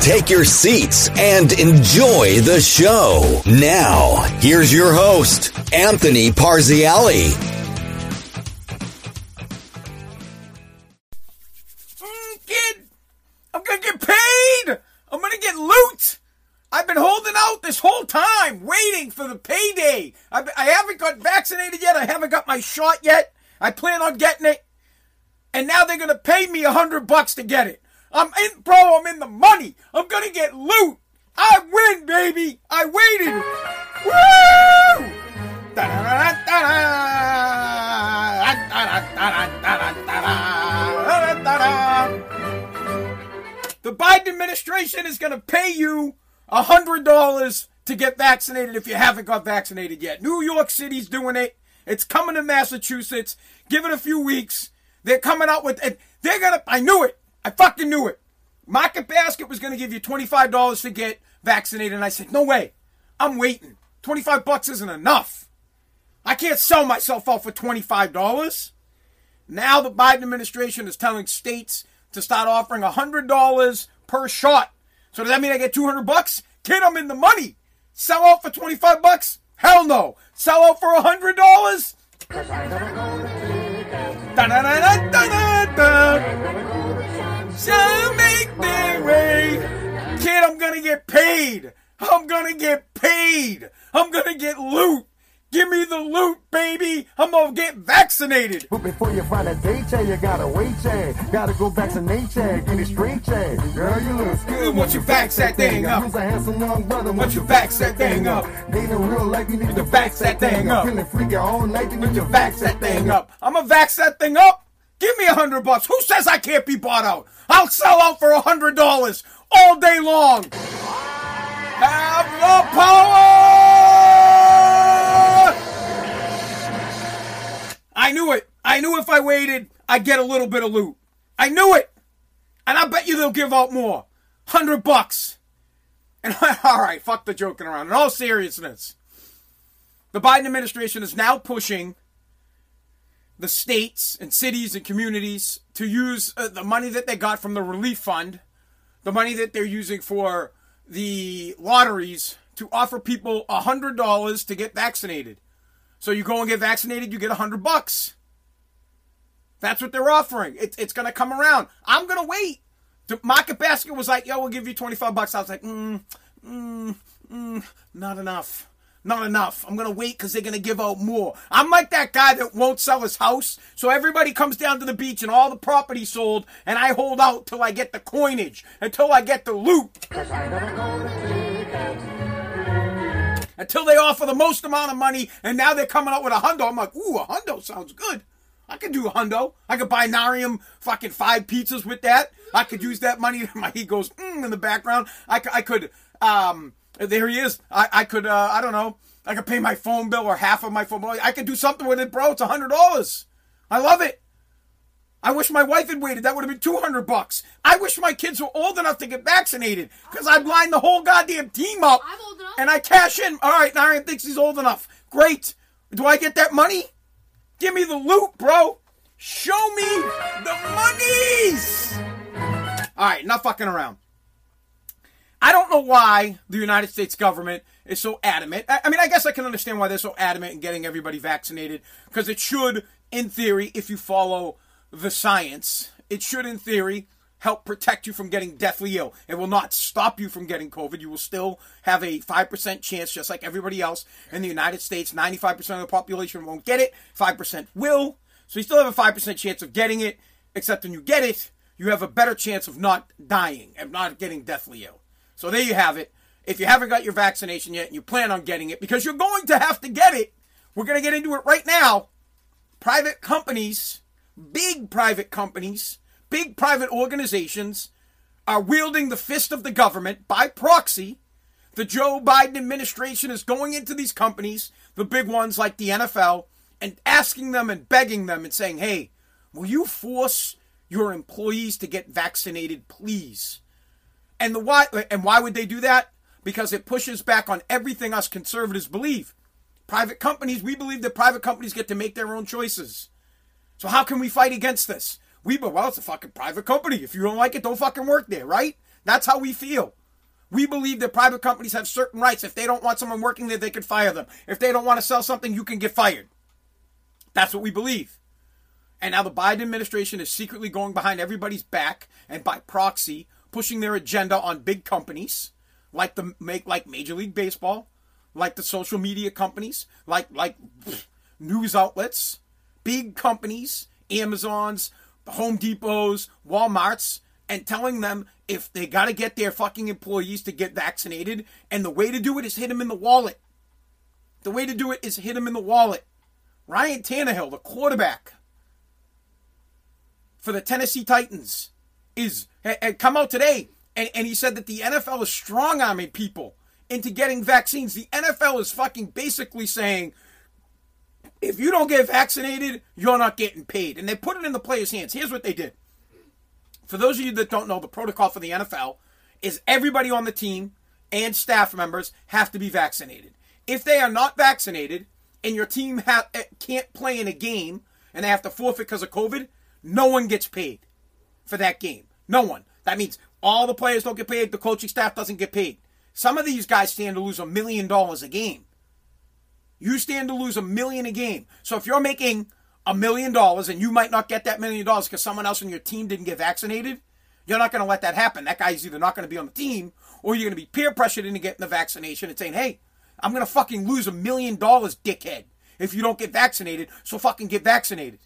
Take your seats and enjoy the show. Now, here's your host, Anthony Parziale. Mm, kid, I'm gonna get paid. I'm gonna get loot. I've been holding out this whole time, waiting for the payday. I, I haven't got vaccinated yet. I haven't got my shot yet. I plan on getting it. And now they're to pay me a hundred bucks to get it. I'm in, bro, I'm in the money. Going to get loot. I win, baby. I waited. Woo! The Biden administration is going to pay you a hundred dollars to get vaccinated if you haven't got vaccinated yet. New York City's doing it. It's coming to Massachusetts. Give it a few weeks. They're coming out with it. They're gonna. I knew it. I fucking knew it. Market Basket was gonna give you twenty five dollars to get vaccinated, and I said, no way. I'm waiting. Twenty five bucks isn't enough. I can't sell myself out for twenty five dollars. Now the Biden administration is telling states to start offering hundred dollars per shot. So does that mean I get two hundred bucks? Kid, I'm in the money. Sell out for 25 bucks? Hell no. Sell out for a hundred gonna get paid. I'm gonna get paid. I'm gonna get loot. Give me the loot, baby. I'm gonna get vaccinated. But before you find a day check, you gotta wait check. Gotta go vaccinate check. Get it straight check. Girl, you look good. Once you vax that thing up. You's a handsome young brother. Once you vax that thing up. Dating real life, you need to vax that thing up. Feeling freaky all night, you need to vax that thing up. I'm gonna vax that thing up. Give me a hundred bucks. Who says I can't be bought out? I'll sell out for a hundred dollars all day long. Have the power! I knew it. I knew if I waited, I'd get a little bit of loot. I knew it. And I bet you they'll give out more. Hundred bucks. And all right, fuck the joking around. In all seriousness, the Biden administration is now pushing the states and cities and communities to use uh, the money that they got from the relief fund, the money that they're using for the lotteries, to offer people $100 to get vaccinated. So you go and get vaccinated, you get a hundred bucks. That's what they're offering. It, it's going to come around. I'm going to wait. The market basket was like, yo, we'll give you 25 bucks. I was like, mm, mm, mm, not enough. Not enough. I'm to wait because they're to give out more. I'm like that guy that won't sell his house. So everybody comes down to the beach and all the property sold, and I hold out till I get the coinage, until I get the loot until they offer the most amount of money, and now they're coming up with a hundo. I'm like, ooh, a hundo sounds good. I could do a hundo. I could buy Narium fucking five pizzas with that. I could use that money. My he goes mm, in the background. I, I could. Um, there he is. I, I could. Uh, I don't know. I could pay my phone bill or half of my phone bill. I could do something with it, bro. It's a hundred dollars. I love it. I wish my wife had waited. That would have been 200 bucks. I wish my kids were old enough to get vaccinated because I'd line the whole goddamn team up. I'm old enough. And I cash in. All right, Narian thinks he's old enough. Great. Do I get that money? Give me the loot, bro. Show me the monies. All right, not fucking around. I don't know why the United States government is so adamant. I mean, I guess I can understand why they're so adamant in getting everybody vaccinated because it should, in theory, if you follow the science, it should, in theory, help protect you from getting deathly ill. It will not stop you from getting COVID. You will still have a 5% chance, just like everybody else in the United States. 95% of the population won't get it, 5% will. So you still have a 5% chance of getting it, except when you get it, you have a better chance of not dying and not getting deathly ill. So there you have it. If you haven't got your vaccination yet and you plan on getting it, because you're going to have to get it, we're going to get into it right now. Private companies big private companies, big private organizations are wielding the fist of the government by proxy the Joe Biden administration is going into these companies, the big ones like the NFL, and asking them and begging them and saying, hey, will you force your employees to get vaccinated, please? And the why and why would they do that? Because it pushes back on everything us conservatives believe. Private companies, we believe that private companies get to make their own choices. So how can we fight against this? We well, it's a fucking private company. If you don't like it, don't fucking work there, right? That's how we feel. We believe that private companies have certain rights. If they don't want someone working there, they can fire them. If they don't want to sell something, you can get fired. That's what we believe. And now the Biden administration is secretly going behind everybody's back and by proxy pushing their agenda on big companies like the make like Major League Baseball, like the social media companies, like like news outlets, big companies, Amazons, Home Depots, Walmarts, and telling them if they got to get their fucking employees to get vaccinated, and the way to do it is hit them in the wallet. The way to do it is hit them in the wallet. Ryan Tannehill, the quarterback for the Tennessee Titans, is had come out today and, and he said that the NFL is strong arming people into getting vaccines. The NFL is fucking basically saying if you don't get vaccinated, you're not getting paid. And they put it in the players' hands. Here's what they did. For those of you that don't know, the protocol for the NFL is everybody on the team and staff members have to be vaccinated. If they are not vaccinated and your team ha- eh, can't play in a game and they have to forfeit because of COVID, no one gets paid for that game. No one. That means all the players don't get paid, the coaching staff doesn't get paid. Some of these guys stand to lose a million dollars a game. You stand to lose a million a game. So if you're making a million dollars and you might not get that million dollars because someone else on your team didn't get vaccinated, you're not going to let that happen. That guy's either not going to be on the team or you're going to be peer pressured into getting the vaccination and saying, hey, I'm going to fucking lose a million dollars, dickhead, if you don't get vaccinated. So fucking get vaccinated.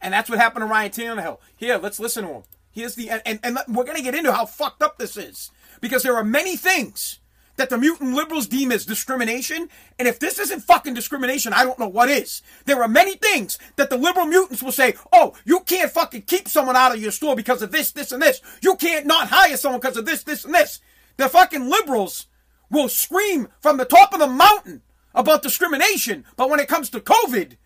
And that's what happened to Ryan Tannehill. Here, let's listen to him. Here's the and, and, and we're going to get into how fucked up this is because there are many things that the mutant liberals deem as discrimination. And if this isn't fucking discrimination, I don't know what is. There are many things that the liberal mutants will say, oh, you can't fucking keep someone out of your store because of this, this, and this. You can't not hire someone because of this, this, and this. The fucking liberals will scream from the top of the mountain about discrimination. But when it comes to COVID,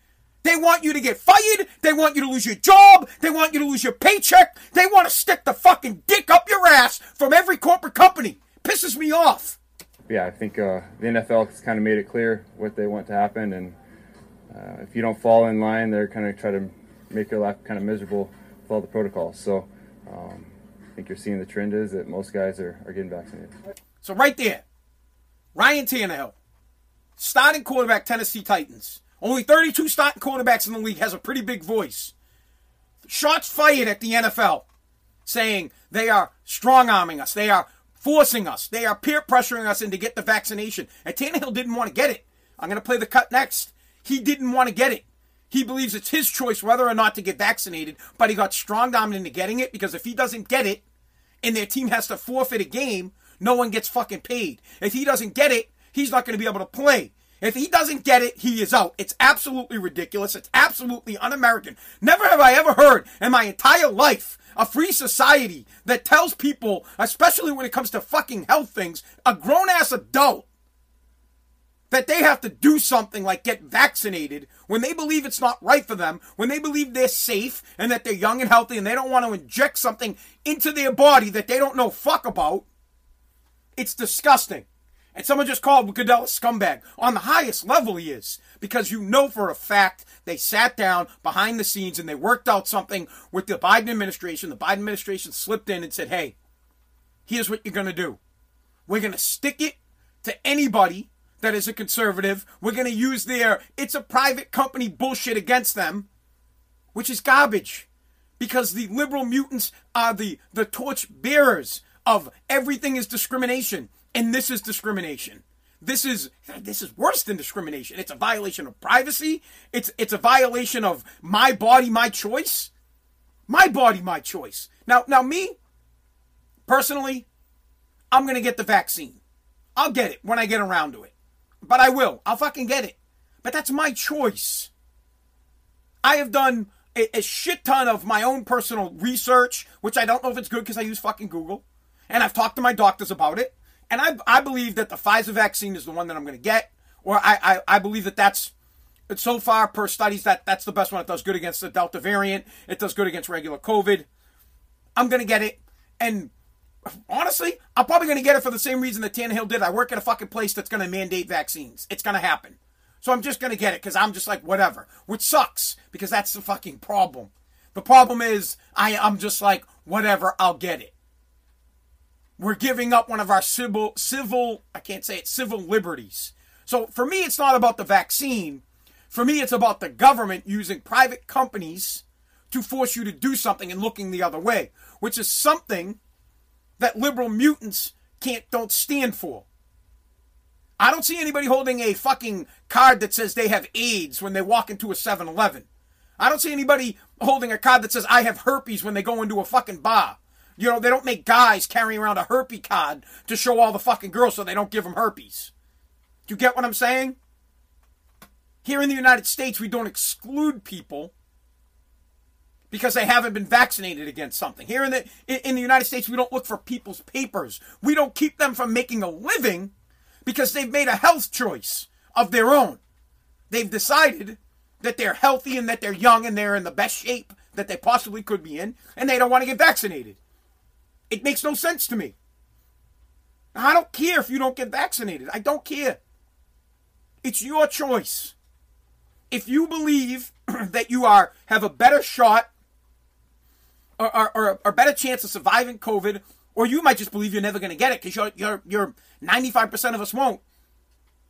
they want you to get fired. They want you to lose your job. They want you to lose your paycheck. They want to stick the fucking dick up your ass from every corporate company. Pisses me off yeah, I think uh, the NFL has kind of made it clear what they want to happen, and uh, if you don't fall in line, they're kind of try to make your life kind of miserable with all the protocols. So um, I think you're seeing the trend is that most guys are, are getting vaccinated. So right there, Ryan Tannehill, starting quarterback, Tennessee Titans. Only 32 starting quarterbacks in the league has a pretty big voice. Shots fired at the NFL, saying they are strong arming us. They are forcing us. They are peer pressuring us into get the vaccination. And Tannehill didn't want to get it. I'm going to play the cut next. He didn't want to get it. He believes it's his choice whether or not to get vaccinated, but he got strong armed into getting it because if he doesn't get it and their team has to forfeit a game, no one gets fucking paid. If he doesn't get it, he's not going to be able to play. If he doesn't get it, he is out. It's absolutely ridiculous. It's absolutely un American. Never have I ever heard in my entire life a free society that tells people, especially when it comes to fucking health things, a grown ass adult, that they have to do something like get vaccinated when they believe it's not right for them, when they believe they're safe and that they're young and healthy and they don't want to inject something into their body that they don't know fuck about. It's disgusting. And someone just called Goodell a scumbag. On the highest level, he is. Because you know for a fact they sat down behind the scenes and they worked out something with the Biden administration. The Biden administration slipped in and said, hey, here's what you're going to do. We're going to stick it to anybody that is a conservative. We're going to use their it's a private company bullshit against them, which is garbage. Because the liberal mutants are the, the torch bearers of everything is discrimination. And this is discrimination. This is this is worse than discrimination. It's a violation of privacy. It's it's a violation of my body, my choice. My body, my choice. Now now me personally, I'm going to get the vaccine. I'll get it when I get around to it. But I will. I'll fucking get it. But that's my choice. I have done a, a shit ton of my own personal research, which I don't know if it's good because I use fucking Google. And I've talked to my doctors about it. And I, I believe that the Pfizer vaccine is the one that I'm going to get, or I, I, I believe that that's so far per studies that that's the best one. It does good against the Delta variant. It does good against regular COVID. I'm going to get it. And honestly, I'm probably going to get it for the same reason that Tannehill did. I work at a fucking place that's going to mandate vaccines. It's going to happen. So I'm just going to get it because I'm just like, whatever. Which sucks because that's the fucking problem. The problem is, I, I'm just like, whatever, I'll get it. We're giving up one of our civil, civil, I can't say it, civil liberties. So for me, it's not about the vaccine. For me, it's about the government using private companies to force you to do something and looking the other way, which is something that liberal mutants can't don't stand for. I don't see anybody holding a fucking card that says they have AIDS when they walk into a 7-Eleven. I don't see anybody holding a card that says I have herpes when they go into a fucking bar. You know, they don't make guys carrying around a herpes card to show all the fucking girls so they don't give them herpes. Do you get what I'm saying? Here in the United States, we don't exclude people because they haven't been vaccinated against something. Here in the in the United States, we don't look for people's papers. We don't keep them from making a living because they've made a health choice of their own. They've decided that they're healthy and that they're young and they're in the best shape that they possibly could be in, and they don't want to get vaccinated. It makes no sense to me. I don't care if you don't get vaccinated. I don't care. It's your choice. If you believe that you are have a better shot or, or, or, or better chance of surviving COVID, or you might just believe you're never going to get it because you're, you're, you're 95% of us won't.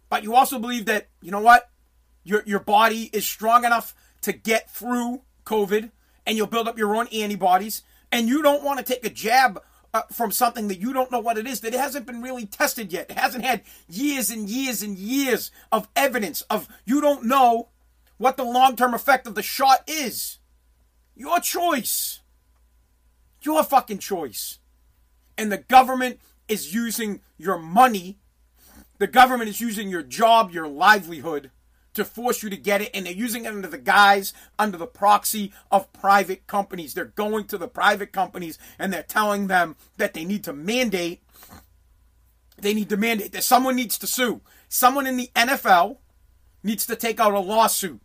But you also believe that, you know what? Your, your body is strong enough to get through COVID and you'll build up your own antibodies. And you don't want to take a jab uh, from something that you don't know what it is, that it hasn't been really tested yet. It hasn't had years and years and years of evidence of you don't know what the long term effect of the shot is. Your choice. Your fucking choice. And the government is using your money, the government is using your job, your livelihood to force you to get it, and they're using it under the guise, under the proxy of private companies. They're going to the private companies and they're telling them that they need to mandate, they need to mandate that someone needs to sue. Someone in the NFL needs to take out a lawsuit.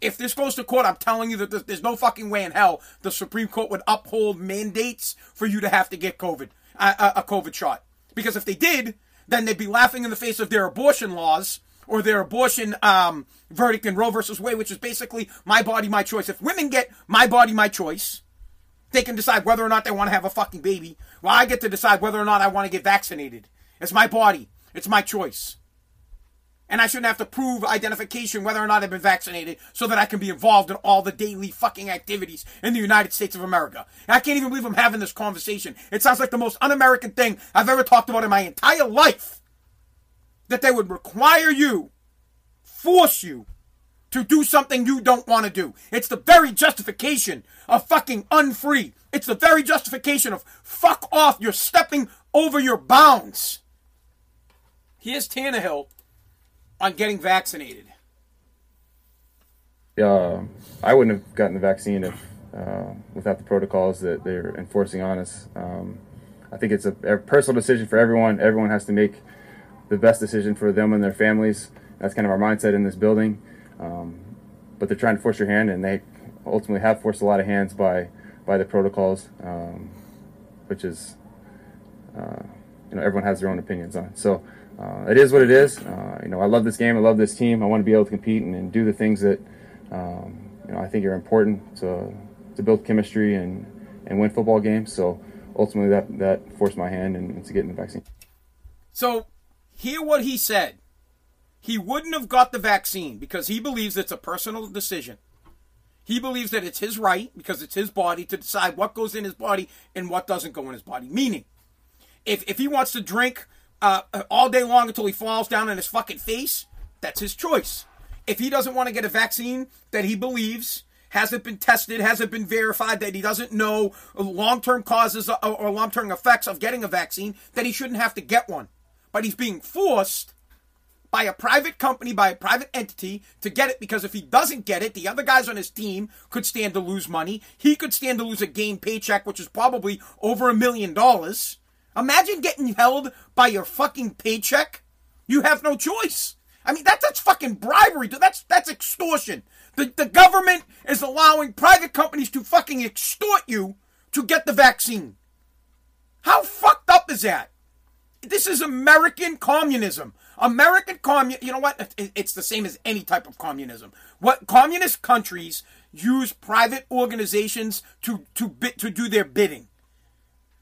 If this goes to court, I'm telling you that there's no fucking way in hell the Supreme Court would uphold mandates for you to have to get COVID, a, a COVID shot. Because if they did, then they'd be laughing in the face of their abortion laws or their abortion um, verdict in Roe versus Wade, which is basically my body, my choice. If women get my body, my choice, they can decide whether or not they want to have a fucking baby. Well, I get to decide whether or not I want to get vaccinated. It's my body. It's my choice. And I shouldn't have to prove identification whether or not I've been vaccinated so that I can be involved in all the daily fucking activities in the United States of America. And I can't even believe I'm having this conversation. It sounds like the most un American thing I've ever talked about in my entire life that they would require you, force you to do something you don't want to do. It's the very justification of fucking unfree. It's the very justification of fuck off. You're stepping over your bounds. Here's Tannehill on getting vaccinated. Yeah, I wouldn't have gotten the vaccine if uh, without the protocols that they're enforcing on us. Um, I think it's a, a personal decision for everyone. Everyone has to make the best decision for them and their families. That's kind of our mindset in this building. Um, but they're trying to force your hand, and they ultimately have forced a lot of hands by by the protocols, um, which is uh, you know everyone has their own opinions on. So uh, it is what it is. Uh, you know I love this game. I love this team. I want to be able to compete and, and do the things that um, you know I think are important to to build chemistry and and win football games. So ultimately that that forced my hand and, and to get in the vaccine. So hear what he said. He wouldn't have got the vaccine because he believes it's a personal decision. He believes that it's his right because it's his body to decide what goes in his body and what doesn't go in his body. Meaning, if, if he wants to drink uh, all day long until he falls down on his fucking face, that's his choice. If he doesn't want to get a vaccine that he believes hasn't been tested, hasn't been verified, that he doesn't know long term causes or long term effects of getting a vaccine, then he shouldn't have to get one but he's being forced by a private company, by a private entity to get it because if he doesn't get it, the other guys on his team could stand to lose money. He could stand to lose a game paycheck, which is probably over a million dollars. Imagine getting held by your fucking paycheck. You have no choice. I mean, that's that's fucking bribery. dude. That's that's extortion. The the government is allowing private companies to fucking extort you to get the vaccine. How fucked up is that? This is American communism. American commun. You know what? It's the same as any type of communism. What communist countries use private organizations to to bit to do their bidding.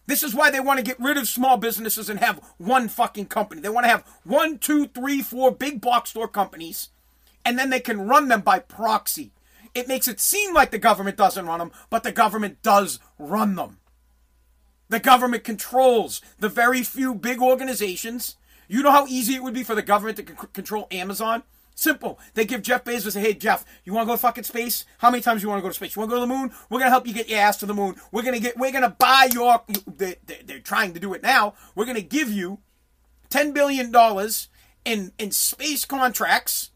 This is why they want to get rid of small businesses and have one fucking company. They want to have one, two, three, four big box store companies, and then they can run them by proxy. It makes it seem like the government doesn't run them, but the government does run them. The government controls the very few big organizations. You know how easy it would be for the government to c- control Amazon? Simple. They give Jeff Bezos a hey Jeff, you want to go to fucking space? How many times you want to go to space? You want to go to the moon? We're gonna help you get your ass to the moon. We're gonna get. We're gonna buy your. They, they, they're trying to do it now. We're gonna give you ten billion dollars in in space contracts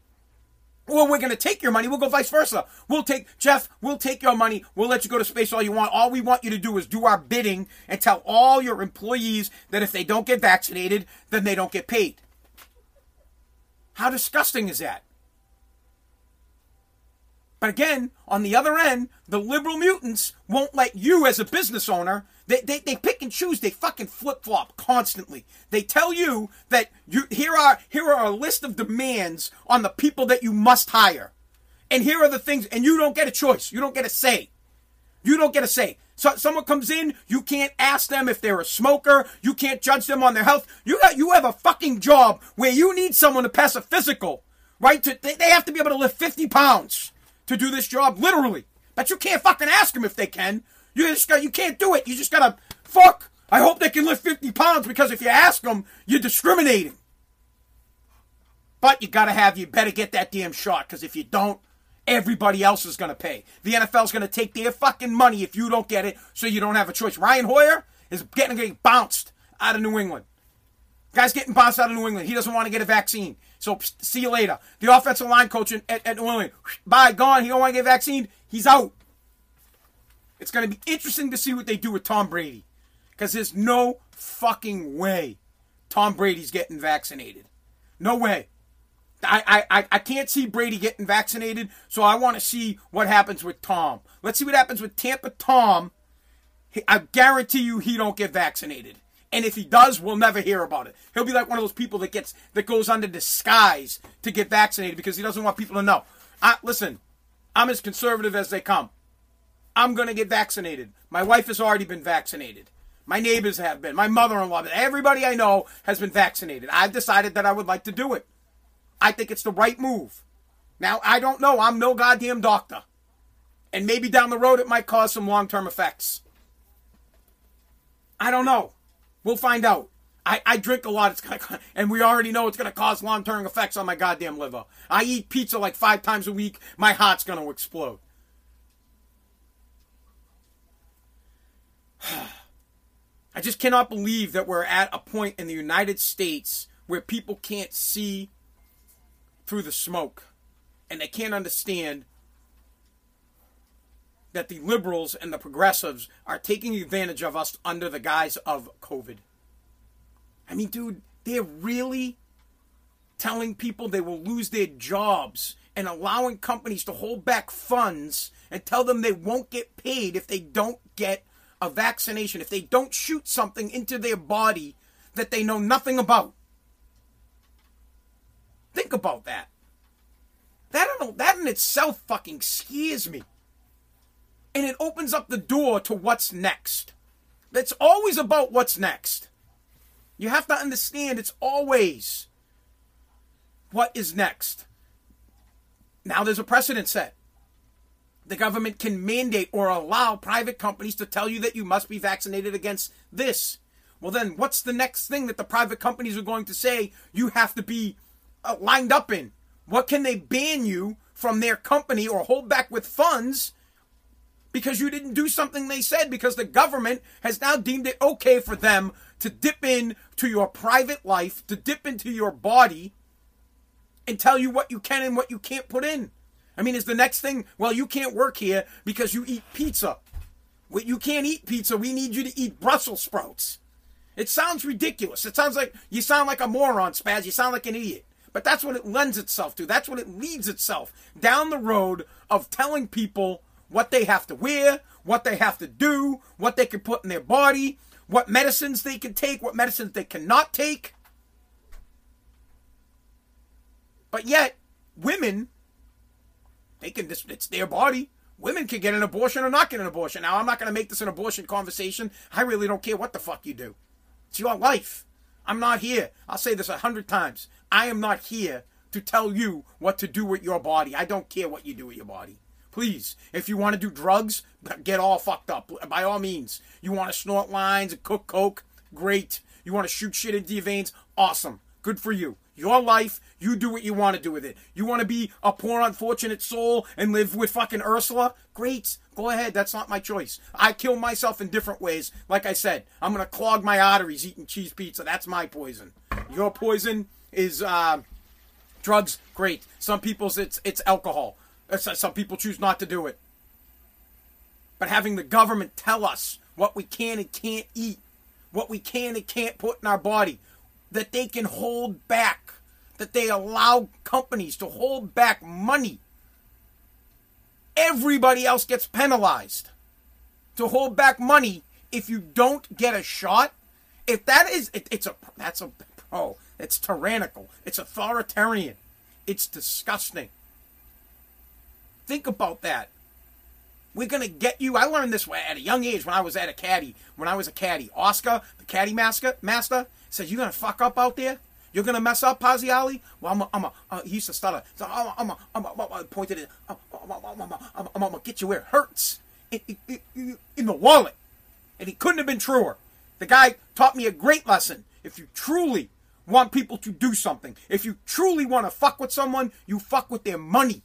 or we're going to take your money. We'll go vice versa. We'll take, Jeff, we'll take your money. We'll let you go to space all you want. All we want you to do is do our bidding and tell all your employees that if they don't get vaccinated, then they don't get paid. How disgusting is that? But again, on the other end, the liberal mutants won't let you as a business owner. They, they, they pick and choose. They fucking flip flop constantly. They tell you that you here are here are a list of demands on the people that you must hire, and here are the things, and you don't get a choice. You don't get a say. You don't get a say. So someone comes in, you can't ask them if they're a smoker. You can't judge them on their health. You got you have a fucking job where you need someone to pass a physical, right? To, they, they have to be able to lift fifty pounds to do this job, literally. But you can't fucking ask them if they can. You just got you can't do it. You just gotta fuck. I hope they can lift fifty pounds because if you ask them, you're discriminating. But you gotta have you better get that damn shot because if you don't, everybody else is gonna pay. The NFL's gonna take their fucking money if you don't get it, so you don't have a choice. Ryan Hoyer is getting getting bounced out of New England. Guy's getting bounced out of New England. He doesn't want to get a vaccine. So see you later. The offensive line coach at, at New England, bye, gone. He don't want to get a vaccine. He's out. It's going to be interesting to see what they do with Tom Brady. Because there's no fucking way Tom Brady's getting vaccinated. No way. I, I, I can't see Brady getting vaccinated, so I want to see what happens with Tom. Let's see what happens with Tampa Tom. I guarantee you he don't get vaccinated. And if he does, we'll never hear about it. He'll be like one of those people that gets that goes under disguise to get vaccinated because he doesn't want people to know. I, listen, I'm as conservative as they come. I'm going to get vaccinated. My wife has already been vaccinated. My neighbors have been. My mother-in-law, everybody I know has been vaccinated. I've decided that I would like to do it. I think it's the right move. Now, I don't know. I'm no goddamn doctor. And maybe down the road it might cause some long-term effects. I don't know. We'll find out. I, I drink a lot. It's gonna, and we already know it's going to cause long-term effects on my goddamn liver. I eat pizza like five times a week. My heart's going to explode. I just cannot believe that we're at a point in the United States where people can't see through the smoke and they can't understand that the liberals and the progressives are taking advantage of us under the guise of COVID. I mean, dude, they're really telling people they will lose their jobs and allowing companies to hold back funds and tell them they won't get paid if they don't get a vaccination, if they don't shoot something into their body that they know nothing about. Think about that. That in, that in itself fucking scares me. And it opens up the door to what's next. It's always about what's next. You have to understand it's always what is next. Now there's a precedent set. The government can mandate or allow private companies to tell you that you must be vaccinated against this. Well, then what's the next thing that the private companies are going to say you have to be uh, lined up in? What can they ban you from their company or hold back with funds because you didn't do something they said because the government has now deemed it okay for them to dip in to your private life, to dip into your body and tell you what you can and what you can't put in. I mean, is the next thing, well, you can't work here because you eat pizza. You can't eat pizza. We need you to eat Brussels sprouts. It sounds ridiculous. It sounds like you sound like a moron, Spaz. You sound like an idiot. But that's what it lends itself to. That's what it leads itself down the road of telling people what they have to wear, what they have to do, what they can put in their body, what medicines they can take, what medicines they cannot take. But yet, women, they can, it's their body. Women can get an abortion or not get an abortion. Now, I'm not going to make this an abortion conversation. I really don't care what the fuck you do. It's your life. I'm not here. I'll say this a hundred times. I am not here to tell you what to do with your body. I don't care what you do with your body. Please, if you want to do drugs, get all fucked up. By all means. You want to snort lines and cook coke? Great. You want to shoot shit into your veins? Awesome. Good for you. Your life, you do what you want to do with it. You want to be a poor, unfortunate soul and live with fucking Ursula? Great. Go ahead. That's not my choice. I kill myself in different ways. Like I said, I'm going to clog my arteries eating cheese pizza. That's my poison. Your poison is uh, drugs. Great. Some people's it's it's alcohol. Uh, some people choose not to do it. But having the government tell us what we can and can't eat, what we can and can't put in our body, that they can hold back, that they allow companies to hold back money. Everybody else gets penalized to hold back money if you don't get a shot. If that is, it, it's a that's a oh, it's tyrannical. It's authoritarian. It's disgusting. Think about that. We're gonna get you. I learned this at a young age when I was at a caddy. When I was a caddy, Oscar, the caddy master, master says, "You're gonna fuck up out there. You're gonna mess up, Paziali." Well, I'm a, I'm a, uh, he used to stutter. So I'm a, I'm a, I'm a, I'm a pointed it. I'm, I'm, I'm, I'm, I'm, I'm gonna get you where it hurts in, in, in the wallet. And he couldn't have been truer. The guy taught me a great lesson. If you truly want people to do something, if you truly want to fuck with someone, you fuck with their money.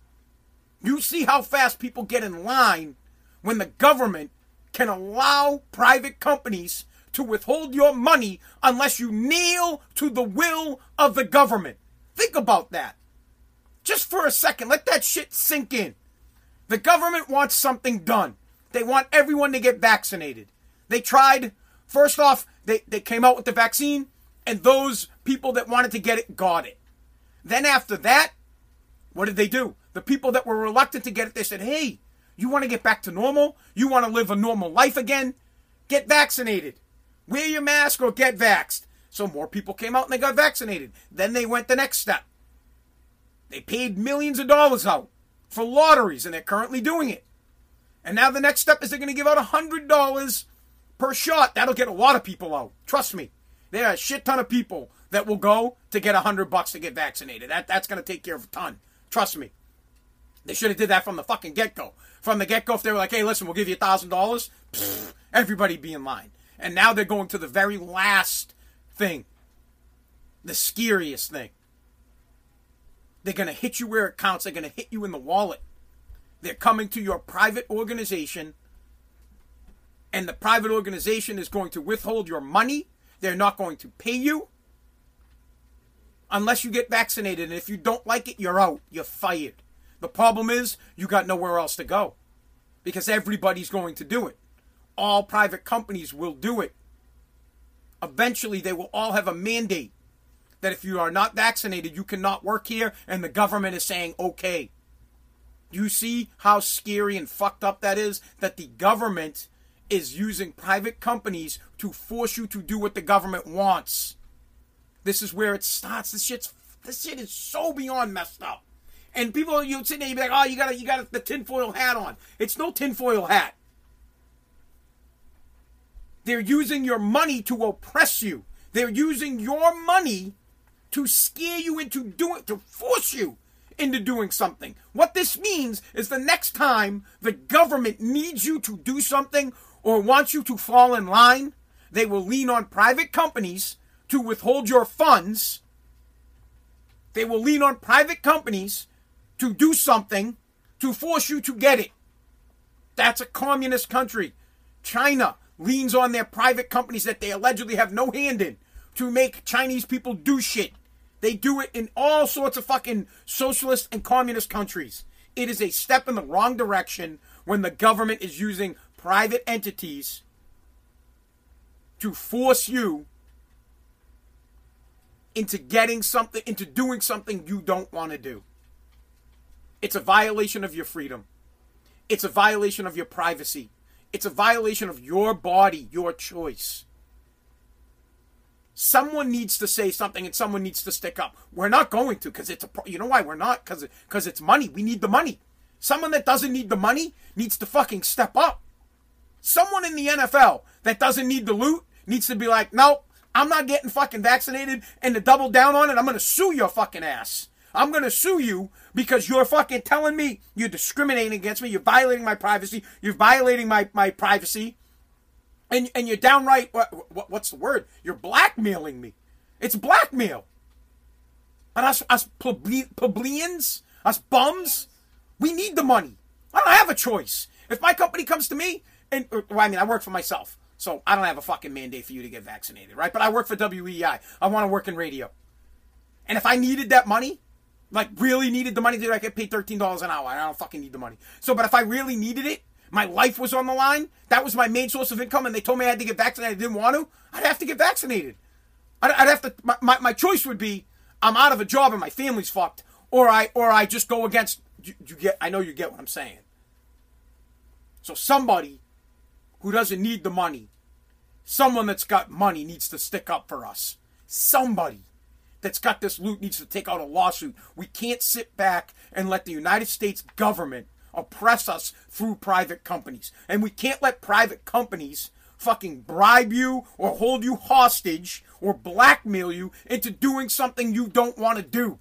You see how fast people get in line when the government can allow private companies to withhold your money unless you kneel to the will of the government. Think about that. Just for a second, let that shit sink in. The government wants something done. They want everyone to get vaccinated. They tried, first off, they, they came out with the vaccine, and those people that wanted to get it got it. Then after that, what did they do? The people that were reluctant to get it, they said, hey, you want to get back to normal? You want to live a normal life again? Get vaccinated. Wear your mask or get vaxxed. So more people came out and they got vaccinated. Then they went the next step. They paid millions of dollars out for lotteries, and they're currently doing it. And now the next step is they're going to give out $100 per shot. That'll get a lot of people out. Trust me. There are a shit ton of people that will go to get 100 bucks to get vaccinated. That, that's going to take care of a ton. Trust me. They should have did that from the fucking get go. From the get go, if they were like, "Hey, listen, we'll give you a thousand dollars," everybody be in line. And now they're going to the very last thing, the scariest thing. They're to hit you where it counts. They're to hit you in the wallet. They're coming to your private organization, and the private organization is going to withhold your money. They're not going to pay you unless you get vaccinated. And if you don't like it, you're out. You're fired. The problem is you got nowhere else to go because everybody's going to do it. All private companies will do it. Eventually, they will all have a mandate that if you are not vaccinated, you cannot work here, and the government is saying, okay. You see how scary and fucked up that is? That the government is using private companies to force you to do what the government wants. This is where it starts. This shit's this shit is so beyond messed up. And people, you sit there, you be like, oh, you got you got the tinfoil hat on. It's no tinfoil hat. They're using your money to oppress you. They're using your money to scare you into doing, to force you into doing something. What this means is the next time the government needs you to do something or wants you to fall in line, they will lean on private companies to withhold your funds. They will lean on private companies to do something to force you to get it. That's a communist country. China leans on their private companies that they allegedly have no hand in to make Chinese people do shit. They do it in all sorts of fucking socialist and communist countries. It is a step in the wrong direction when the government is using private entities to force you into getting something, into doing something you don't want to do. It's a violation of your freedom. It's a violation of your privacy. It's a violation of your body, your choice. Someone needs to say something and someone needs to stick up. We're not going to because it's a you know why we're not because because it's money. We need the money. Someone that doesn't need the money needs to fucking step up. Someone in the NFL that doesn't need the loot needs to be like, nope, I'm not getting fucking vaccinated and to double down on it, I'm gonna sue your fucking ass. I'm gonna sue you because you're fucking telling me you're discriminating against me, you're violating my privacy, you're violating my, my privacy, and and you're downright what, what what's the word? You're blackmailing me. It's blackmail. And us us plebeians, us bums, we need the money. I don't have a choice. If my company comes to me and uh, well, I mean I work for myself. So I don't have a fucking mandate for you to get vaccinated, right? But I work for WEEI. I want to work in radio. And if I needed that money, like really needed the money, did I get paid thirteen dollars an hour? I don't fucking need the money. So, but if I really needed it, my life was on the line. That was my main source of income, and they told me I had to get vaccinated. I didn't want to. I'd have to get vaccinated. I'd, I'd have to. My, my, my choice would be I'm out of a job and my family's fucked, or I or I just go against. You, you get. I know you get what I'm saying. So somebody who doesn't need the money, someone that's got money needs to stick up for us. Somebody that's got this loot needs to take out a lawsuit. We can't sit back and let the United States government oppress us through private companies. And we can't let private companies fucking bribe you or hold you hostage or blackmail you into doing something you don't want to do.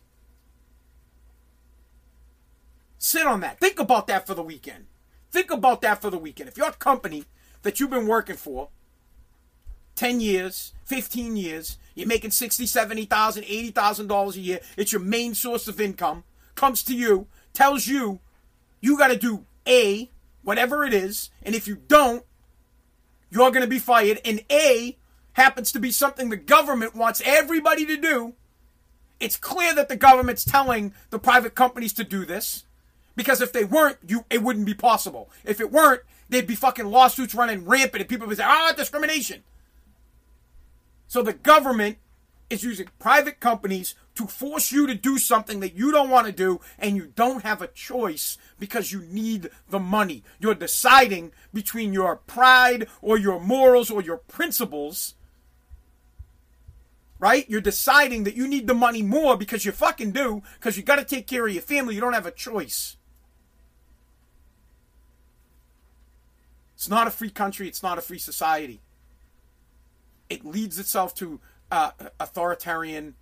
Sit on that. Think about that for the weekend. Think about that for the weekend. If your company that you've been working for 10 years, 15 years, you're making 60, 70,000, 80,000 dollars a year, it's your main source of income, comes to you, tells you you got to do A, whatever it is, and if you don't, you're going to be fired, and A happens to be something the government wants everybody to do. It's clear that the government's telling the private companies to do this. Because if they weren't, you it wouldn't be possible. If it weren't, there'd be fucking lawsuits running rampant and people would say, ah, discrimination. So the government is using private companies to force you to do something that you don't want to do and you don't have a choice because you need the money. You're deciding between your pride or your morals or your principles. Right? You're deciding that you need the money more because you fucking do, because you got to take care of your family. You don't have a choice. It's not a free country. It's not a free society. It leads itself to uh, authoritarian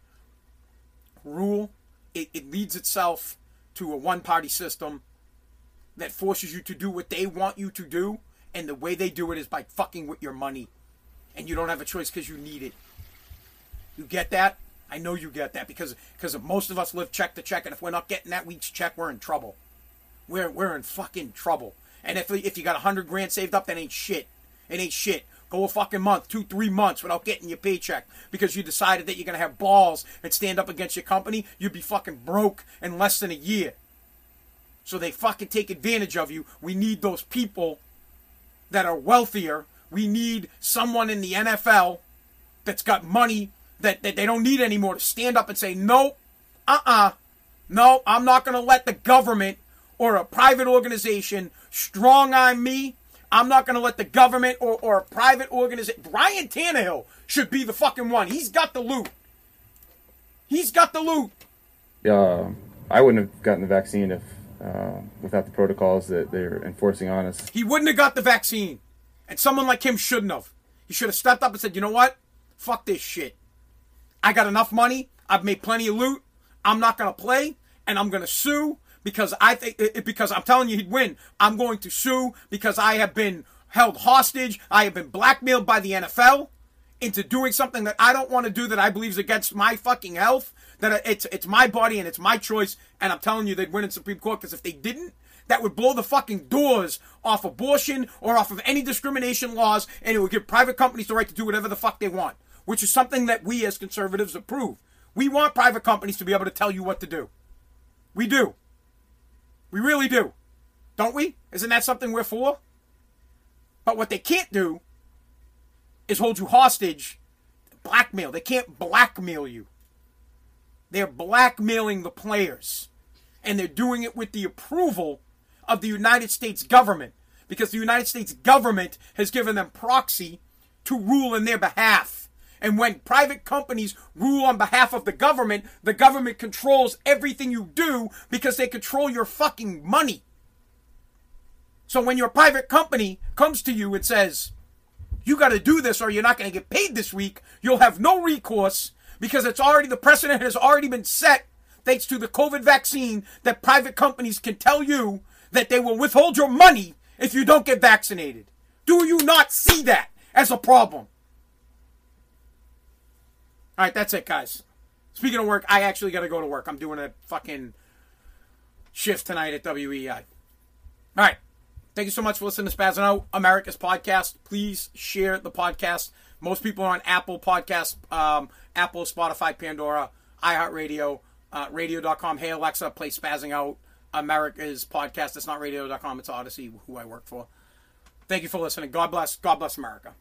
rule. It, it leads itself to a one party system that forces you to do what they want you to do. And the way they do it is by fucking with your money. And you don't have a choice because you need it. You get that? I know you get that because because most of us live check to check, and if we're not getting that week's check, we're in trouble. We're we're in fucking trouble. And if if you got a hundred grand saved up, that ain't shit. It ain't shit. Go a fucking month, two, three months without getting your paycheck because you decided that you're gonna have balls and stand up against your company. You'd be fucking broke in less than a year. So they fucking take advantage of you. We need those people that are wealthier. We need someone in the NFL that's got money that, that they don't need anymore to stand up and say, no, uh uh no, I'm not going to let the government or a private organization strong on me. I'm not going to let the government or, or a private organization. Ryan Tannehill should be the fucking one. He's got the loot. He's got the loot. Yeah, I wouldn't have gotten the vaccine if uh, without the protocols that they're enforcing on us. He wouldn't have got the vaccine. And someone like him shouldn't have. He should have stepped up and said, you know what? Fuck this shit. I got enough money. I've made plenty of loot. I'm not going to play. And I'm going to sue because I think eh, eh, because I'm telling you he'd win. I'm going to sue because I have been held hostage. I have been blackmailed by the NFL into doing something that I don't want to do that I believe is against my fucking health. That it's it's my body and it's my choice. And I'm telling you they'd win in Supreme Court because if they didn't, that would blow the fucking doors off abortion or off of any discrimination laws, and it would give private companies the right to do whatever the fuck they want, which is something that we as conservatives approve. We want private companies to be able to tell you what to do. We do. We really do. Don't we? Isn't that something we're for? But what they can't do is hold you hostage, blackmail. They can't blackmail you. They're blackmailing the players. And they're doing it with the approval of the United States government because the United States government has given them proxy to rule in their behalf. And when private companies rule on behalf of the government, the government controls everything you do because they control your fucking money. So when your private company comes to you and says, you got to do this or you're not going to get paid this week, you'll have no recourse because it's already, the precedent has already been set thanks to the COVID vaccine that private companies can tell you that they will withhold your money if you don't get vaccinated. Do you not see that as a problem? All right, that's it, guys. Speaking of work, I actually got to go to work. I'm doing a fucking shift tonight at WEEI. All right. Thank you so much for listening to Spazzing Out, America's podcast. Please share the podcast. Most people are on Apple Podcast, um, Apple, Spotify, Pandora, iHeartRadio, uh, radio.com. Hey, Alexa, play Spazzing Out, America's podcast. It's not radio.com, it's Audacy, who I work for. Thank you for listening. God bless. God bless America.